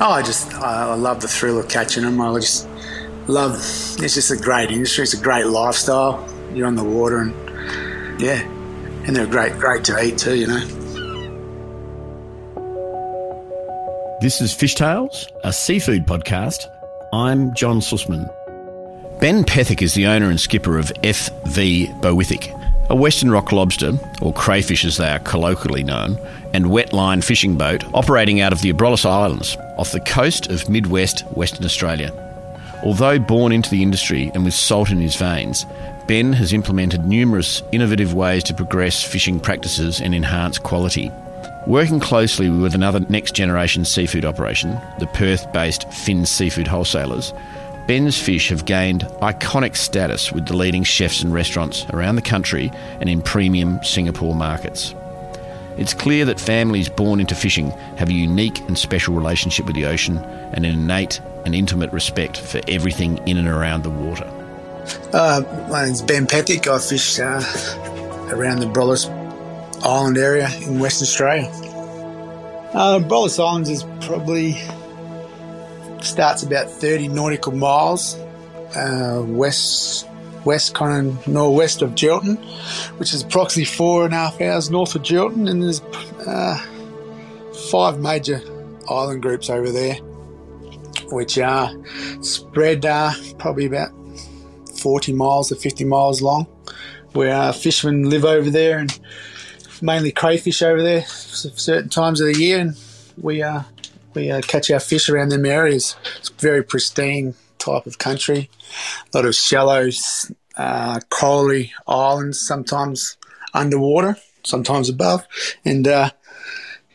Oh, I just I, love the thrill of catching them. I just love. It's just a great industry. It's a great lifestyle. You're on the water, and yeah, and they're great, great to eat too. You know. This is Fish Tales, a seafood podcast. I'm John Susman. Ben Pethick is the owner and skipper of FV Bewithick, a western rock lobster, or crayfish as they are colloquially known, and wet line fishing boat operating out of the Abrolhos Islands off the coast of Midwest Western Australia. Although born into the industry and with salt in his veins, Ben has implemented numerous innovative ways to progress fishing practices and enhance quality. Working closely with another next generation seafood operation, the Perth based Finn Seafood Wholesalers, Ben's fish have gained iconic status with the leading chefs and restaurants around the country and in premium Singapore markets. It's clear that families born into fishing have a unique and special relationship with the ocean and an innate and intimate respect for everything in and around the water. Uh, my name's Ben Pethick. I fish uh, around the Abrolhos Island area in Western Australia. Uh, Abrolhos Islands is probably starts about 30 nautical miles uh, west west kind of northwest of Geraldton, which is approximately four and a half hours north of Geraldton, and there's uh, five major island groups over there, which are spread uh, probably about 40 miles to 50 miles long, where uh, fishermen live over there and mainly crayfish over there certain times of the year, and we uh, we uh, catch our fish around them areas. It's very pristine type of country. A lot of shallow, uh, corally islands, sometimes underwater, sometimes above. And uh,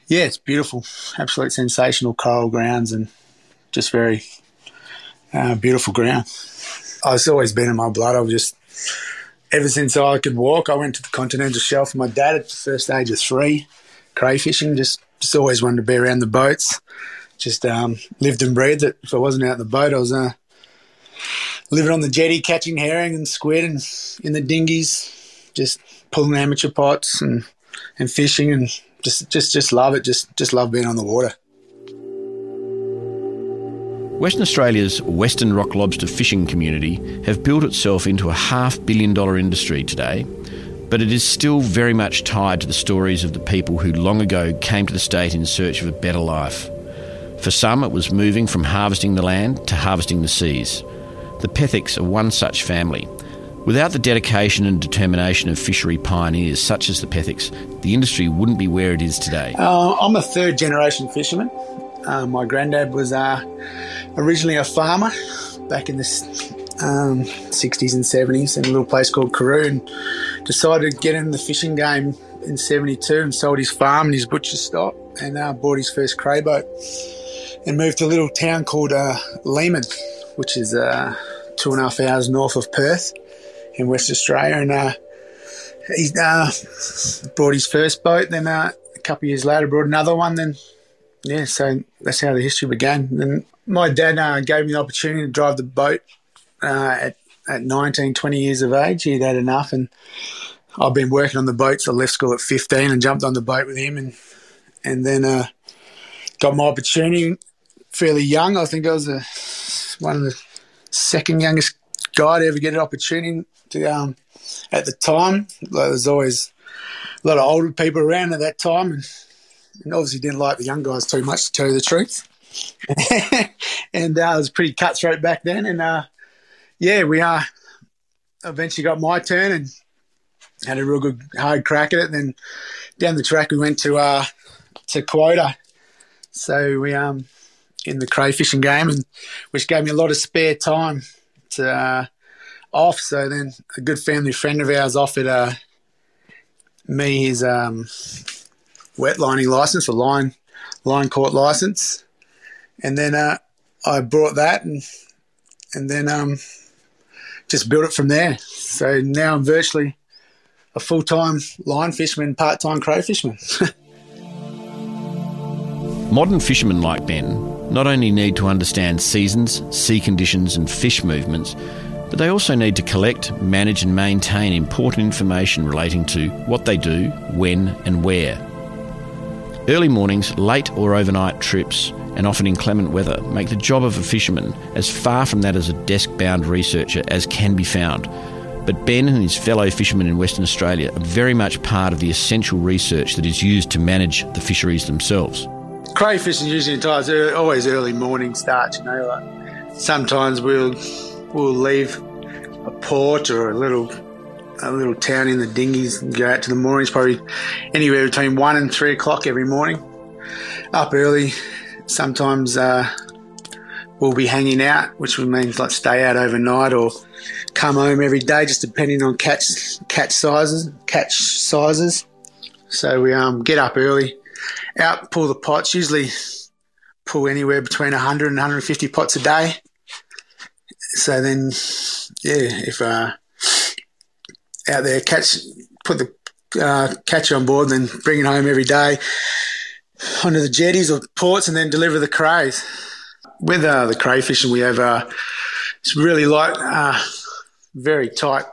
yeah, it's beautiful. Absolute sensational coral grounds and just very uh, beautiful ground. Oh, it's always been in my blood. I've just, ever since I could walk, I went to the continental shelf with my dad at the first age of three, crayfishing, just just always wanted to be around the boats. Just um, lived and breathed it. If I wasn't out in the boat, I was uh, living on the jetty, catching herring and squid, and in the dinghies, just pulling amateur pots and and fishing, and just just just love it. Just just love being on the water. Western Australia's Western rock lobster fishing community have built itself into a half billion dollar industry today but it is still very much tied to the stories of the people who long ago came to the state in search of a better life. For some, it was moving from harvesting the land to harvesting the seas. The Pethicks are one such family. Without the dedication and determination of fishery pioneers such as the Pethicks, the industry wouldn't be where it is today. Uh, I'm a third generation fisherman. Uh, my granddad was uh, originally a farmer back in the um, 60s and 70s in a little place called Carew and decided to get in the fishing game in 72 and sold his farm and his butcher stock and uh, bought his first cray boat and moved to a little town called uh, Leeman, which is uh, two and a half hours north of Perth in West Australia. And uh, he uh, bought his first boat. Then uh, a couple of years later, brought another one. Then yeah, so that's how the history began. Then my dad uh, gave me the opportunity to drive the boat uh, at, at 19, 20 years of age. He'd had enough. And I've been working on the boats. I left school at 15 and jumped on the boat with him. And, and then uh, got my opportunity fairly young. I think I was a, one of the second youngest guy to ever get an opportunity to um, at the time. There was always a lot of older people around at that time, and, and obviously didn't like the young guys too much to tell you the truth. and uh, it was pretty cutthroat back then. And uh, yeah, we uh, eventually got my turn and had a real good hard crack at it. And then down the track we went to uh, to quota. So we um in the crayfishing game, which gave me a lot of spare time to uh, off. So then a good family friend of ours offered uh, me his um, wet lining license, a line line court license, and then uh, I brought that and and then um, just built it from there. So now I'm virtually a full time line fisherman, part time crayfishman. Modern fishermen like Ben not only need to understand seasons, sea conditions, and fish movements, but they also need to collect, manage, and maintain important information relating to what they do, when, and where. Early mornings, late or overnight trips, and often inclement weather make the job of a fisherman as far from that as a desk bound researcher as can be found. But Ben and his fellow fishermen in Western Australia are very much part of the essential research that is used to manage the fisheries themselves. Crayfishing usually times always early morning starts. You know, like sometimes we'll we'll leave a port or a little a little town in the dinghies and go out to the moorings. Probably anywhere between one and three o'clock every morning. Up early. Sometimes uh, we'll be hanging out, which means like stay out overnight or come home every day, just depending on catch catch sizes, catch sizes. So we um, get up early, out pull the pots. Usually pull anywhere between 100 and 150 pots a day. So then, yeah, if uh, out there catch, put the uh, catch on board, then bring it home every day onto the jetties or ports, and then deliver the crays. With uh, the crayfishing, we have uh, it's really like uh, very tight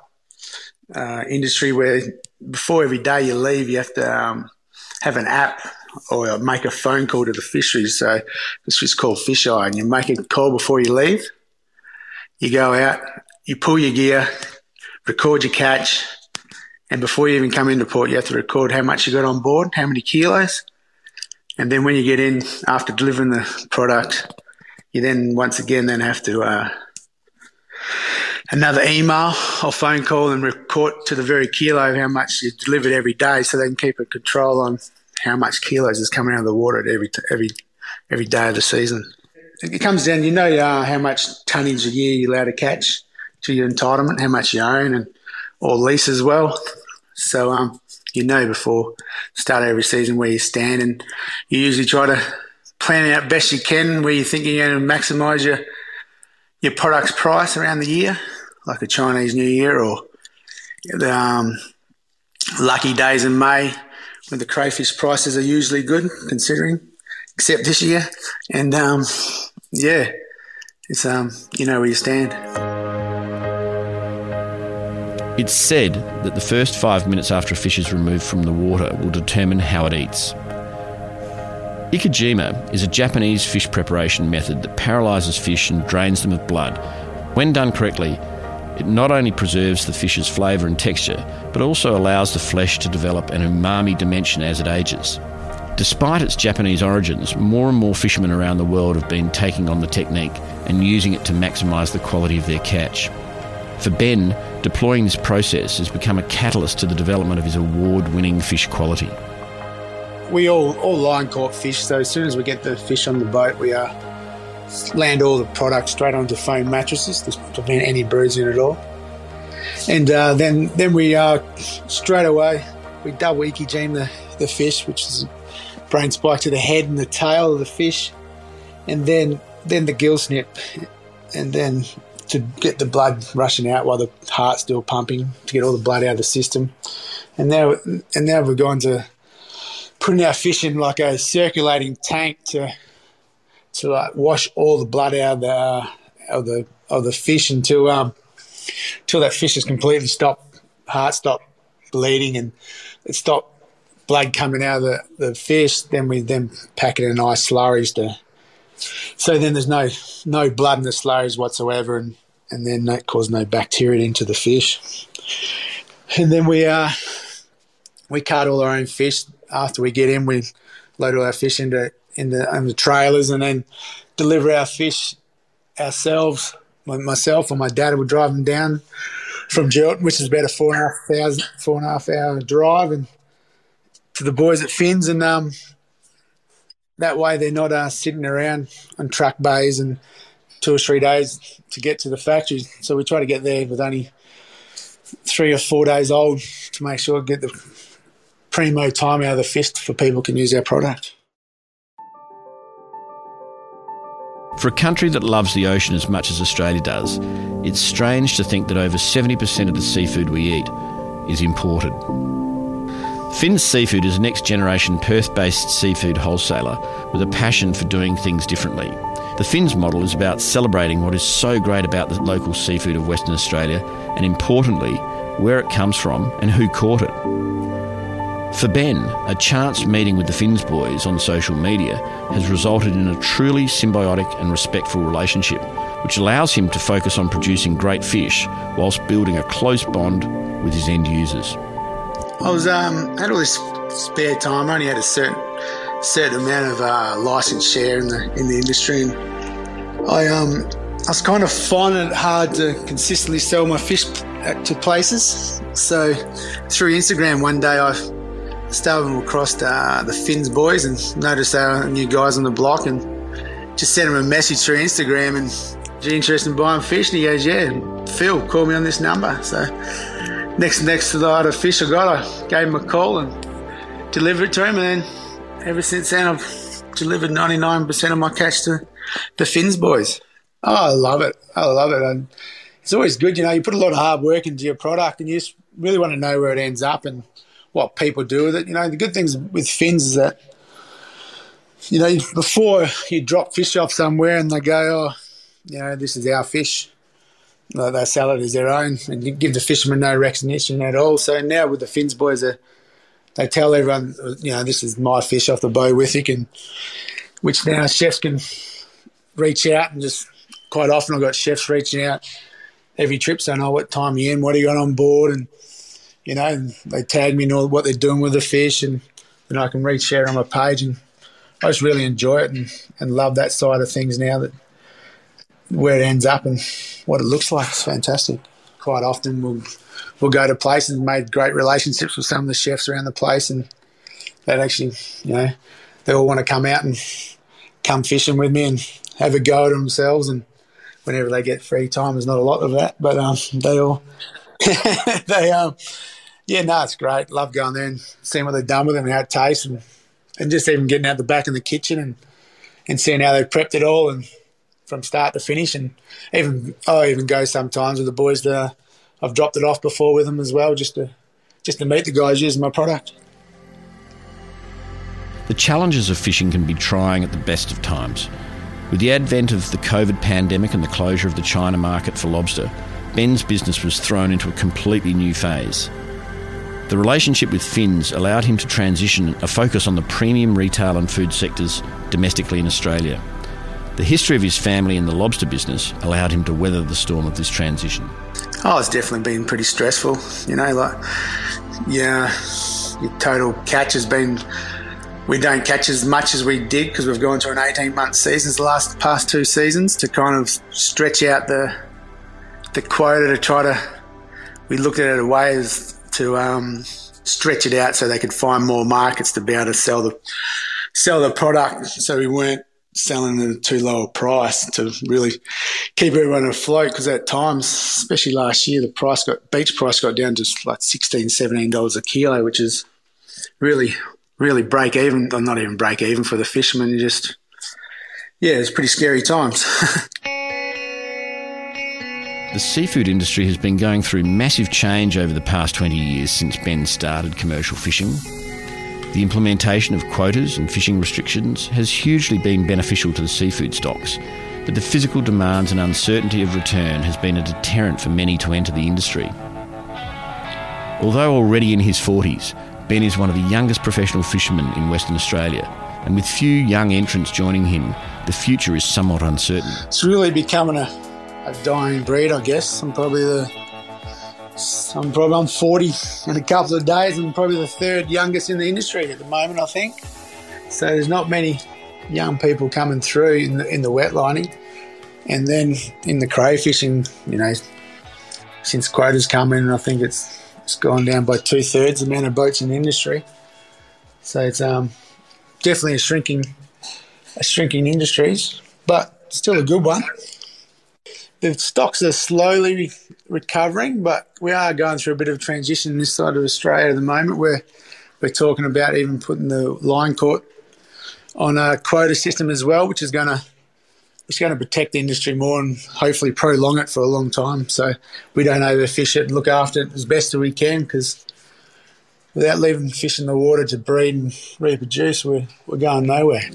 uh, industry where before every day you leave, you have to um, have an app or make a phone call to the fisheries. So this is called Fish Eye, and you make a call before you leave. You go out, you pull your gear, record your catch, and before you even come into port, you have to record how much you got on board, how many kilos. And then when you get in after delivering the product, you then once again then have to uh, another email or phone call and report to the very kilo how much you delivered every day, so they can keep a control on how much kilos is coming out of the water at every every every day of the season. It comes down, you know, uh, how much tonnage a year you're allowed to catch to your entitlement, how much you own, and or lease as well. So um, you know before start every season where you stand, and you usually try to plan out best you can where you think you're going to maximise your your product's price around the year, like a Chinese New Year or the um, lucky days in May the crayfish prices are usually good, considering, except this year. And um, yeah, it's um, you know where you stand. It's said that the first five minutes after a fish is removed from the water will determine how it eats. Ikejime is a Japanese fish preparation method that paralyses fish and drains them of blood. When done correctly, it not only preserves the fish's flavour and texture, but also allows the flesh to develop an umami dimension as it ages. Despite its Japanese origins, more and more fishermen around the world have been taking on the technique and using it to maximise the quality of their catch. For Ben, deploying this process has become a catalyst to the development of his award winning fish quality. We all, all line caught fish, so as soon as we get the fish on the boat, we uh, land all the product straight onto foam mattresses to prevent any bruising at all. And uh, then then we uh, straight away we double ikejime the, the fish, which is brain spike to the head and the tail of the fish, and then then the gill snip, and then to get the blood rushing out while the heart's still pumping to get all the blood out of the system. And now, and now we're going to putting our fish in like a circulating tank to to like wash all the blood out of the uh, of the of the fish until um until that fish has completely stopped heart stop bleeding and it stopped blood coming out of the, the fish. Then we then pack it in nice slurries to so then there's no no blood in the slurries whatsoever, and and then that causes no bacteria into the fish. And then we uh we cut all our own fish after we get in. We load all our fish into into, the trailers, and then deliver our fish ourselves. Myself or my dad would drive them down from Geraldton, which is about a four and a half thousand, four and a half hour drive, and to the boys at Finns, and um, that way they're not uh, sitting around on truck bays and two or three days to get to the factory. So we try to get there with only three or four days old to make sure we get the primo time out of the fist for people can use our product. For a country that loves the ocean as much as Australia does, it's strange to think that over 70% of the seafood we eat is imported. Finn's Seafood is a next generation Perth based seafood wholesaler with a passion for doing things differently. The Finn's model is about celebrating what is so great about the local seafood of Western Australia and, importantly, where it comes from and who caught it. For Ben, a chance meeting with the Finns boys on social media has resulted in a truly symbiotic and respectful relationship, which allows him to focus on producing great fish whilst building a close bond with his end users. I was um, had all this spare time. I only had a certain certain amount of uh, license share in the in the industry, and I um I was kind of finding it hard to consistently sell my fish to places. So through Instagram, one day I stumbled across uh, the Finns boys and noticed they were new guys on the block, and just sent him a message through Instagram and, "You interested in buying fish?" And he goes, "Yeah, Phil, call me on this number." So next next to the lot of fish I got, I gave him a call and delivered it to him, and then ever since then I've delivered 99% of my catch to the Finns boys. Oh, I love it. I love it. And it's always good, you know, you put a lot of hard work into your product and you just really want to know where it ends up and what people do with it. You know, the good things with fins is that, you know, before you drop fish off somewhere and they go, oh, you know, this is our fish, they sell it as their own and you give the fishermen no recognition at all. So now with the fins boys, uh, they tell everyone, you know, this is my fish off the Beauwithick and which now chefs can reach out and just quite often I've got chefs reaching out every trip saying, oh, what time are you in? What do you got on board? And, you know, they tag me and all what they're doing with the fish and then I can reshare on my page and I just really enjoy it and, and love that side of things now that where it ends up and what it looks like. It's fantastic. Quite often we'll we'll go to places and made great relationships with some of the chefs around the place and that actually, you know, they all want to come out and come fishing with me and have a go at themselves and whenever they get free time. There's not a lot of that, but um, they all they um yeah, no, it's great. Love going there and seeing what they've done with it and how it tastes, and, and just even getting out the back in the kitchen and and seeing how they've prepped it all and from start to finish. And even I even go sometimes with the boys that I've dropped it off before with them as well, just to just to meet the guys using my product. The challenges of fishing can be trying at the best of times. With the advent of the COVID pandemic and the closure of the China market for lobster, Ben's business was thrown into a completely new phase. The relationship with Finns allowed him to transition a focus on the premium retail and food sectors domestically in Australia. The history of his family in the lobster business allowed him to weather the storm of this transition. Oh, it's definitely been pretty stressful. You know, like, yeah, your total catch has been we don't catch as much as we did because we've gone to an 18 month season the last past two seasons to kind of stretch out the the quota to try to we looked at it a way as to um, stretch it out so they could find more markets to be able to sell the sell the product so we weren't selling at too low a price to really keep everyone afloat because at times especially last year the price got beach price got down to like 16 17 dollars a kilo which is really really break even, or not even break even for the fishermen. You just, yeah, it's pretty scary times. the seafood industry has been going through massive change over the past 20 years since Ben started commercial fishing. The implementation of quotas and fishing restrictions has hugely been beneficial to the seafood stocks, but the physical demands and uncertainty of return has been a deterrent for many to enter the industry. Although already in his 40s, Ben is one of the youngest professional fishermen in Western Australia, and with few young entrants joining him, the future is somewhat uncertain. It's really becoming a, a dying breed, I guess. I'm probably the I'm probably I'm 40 in a couple of days. I'm probably the third youngest in the industry at the moment, I think. So there's not many young people coming through in the, in the wet lining, and then in the crayfishing, you know, since quotas come in, I think it's it's gone down by two thirds the amount of boats in the industry. So it's um, definitely a shrinking, a shrinking industries, but still a good one. The stocks are slowly recovering, but we are going through a bit of transition this side of Australia at the moment, where we're talking about even putting the line court on a quota system as well, which is going to it's going to protect the industry more and hopefully prolong it for a long time. So we don't overfish it and look after it as best as we can because without leaving fish in the water to breed and reproduce, we're, we're going nowhere.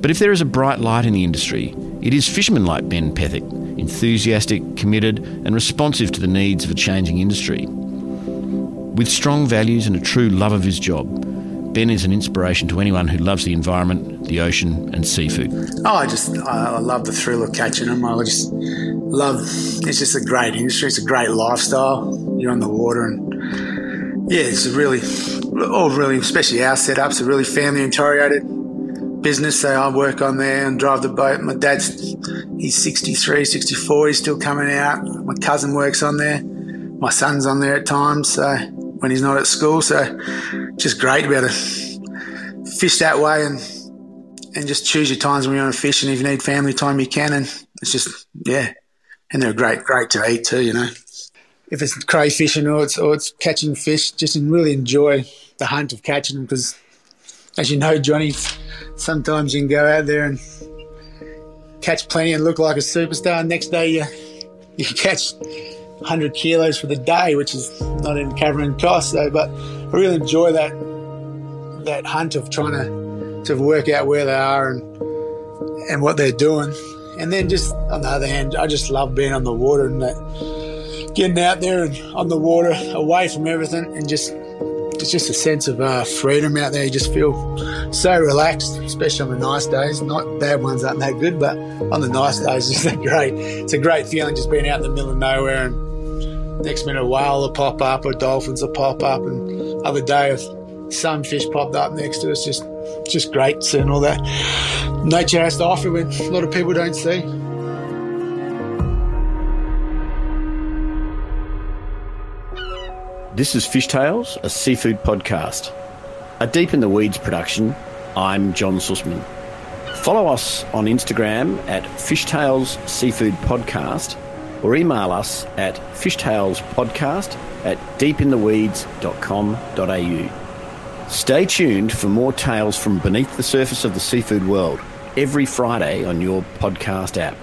But if there is a bright light in the industry, it is fishermen like Ben Pethick, enthusiastic, committed, and responsive to the needs of a changing industry. With strong values and a true love of his job, Ben is an inspiration to anyone who loves the environment, the ocean, and seafood. Oh, I just I love the thrill of catching them. I just love. It's just a great industry. It's a great lifestyle. You're on the water, and yeah, it's really, all really, especially our setups, are really family oriented business. So I work on there and drive the boat. My dad's he's 63, 64. He's still coming out. My cousin works on there. My son's on there at times. So when he's not at school, so just great to be able to fish that way and and just choose your times when you're on a fish. And if you need family time, you can. And it's just yeah, and they're great, great to eat too. You know, if it's crayfishing or it's or it's catching fish, just really enjoy the hunt of catching them because, as you know, Johnny, sometimes you can go out there and catch plenty and look like a superstar. And next day you you catch 100 kilos for the day, which is not even covering costs. So, but I really enjoy that that hunt of trying to to work out where they are and and what they're doing. And then just on the other hand, I just love being on the water and that, getting out there and on the water, away from everything, and just it's just a sense of uh, freedom out there. You just feel so relaxed, especially on the nice days. Not bad ones aren't that good, but on the nice days, it's a great. It's a great feeling just being out in the middle of nowhere and Next minute, a whale will pop up, or dolphins will pop up, and other day, some fish popped up next to us, just just great seeing all that nature has to offer when a lot of people don't see. This is Fish Tales, a seafood podcast. A Deep in the Weeds production. I'm John Susman. Follow us on Instagram at Fishtails Seafood Podcast or email us at fishtailspodcast at deepintheweeds.com.au. Stay tuned for more tales from beneath the surface of the seafood world every Friday on your podcast app.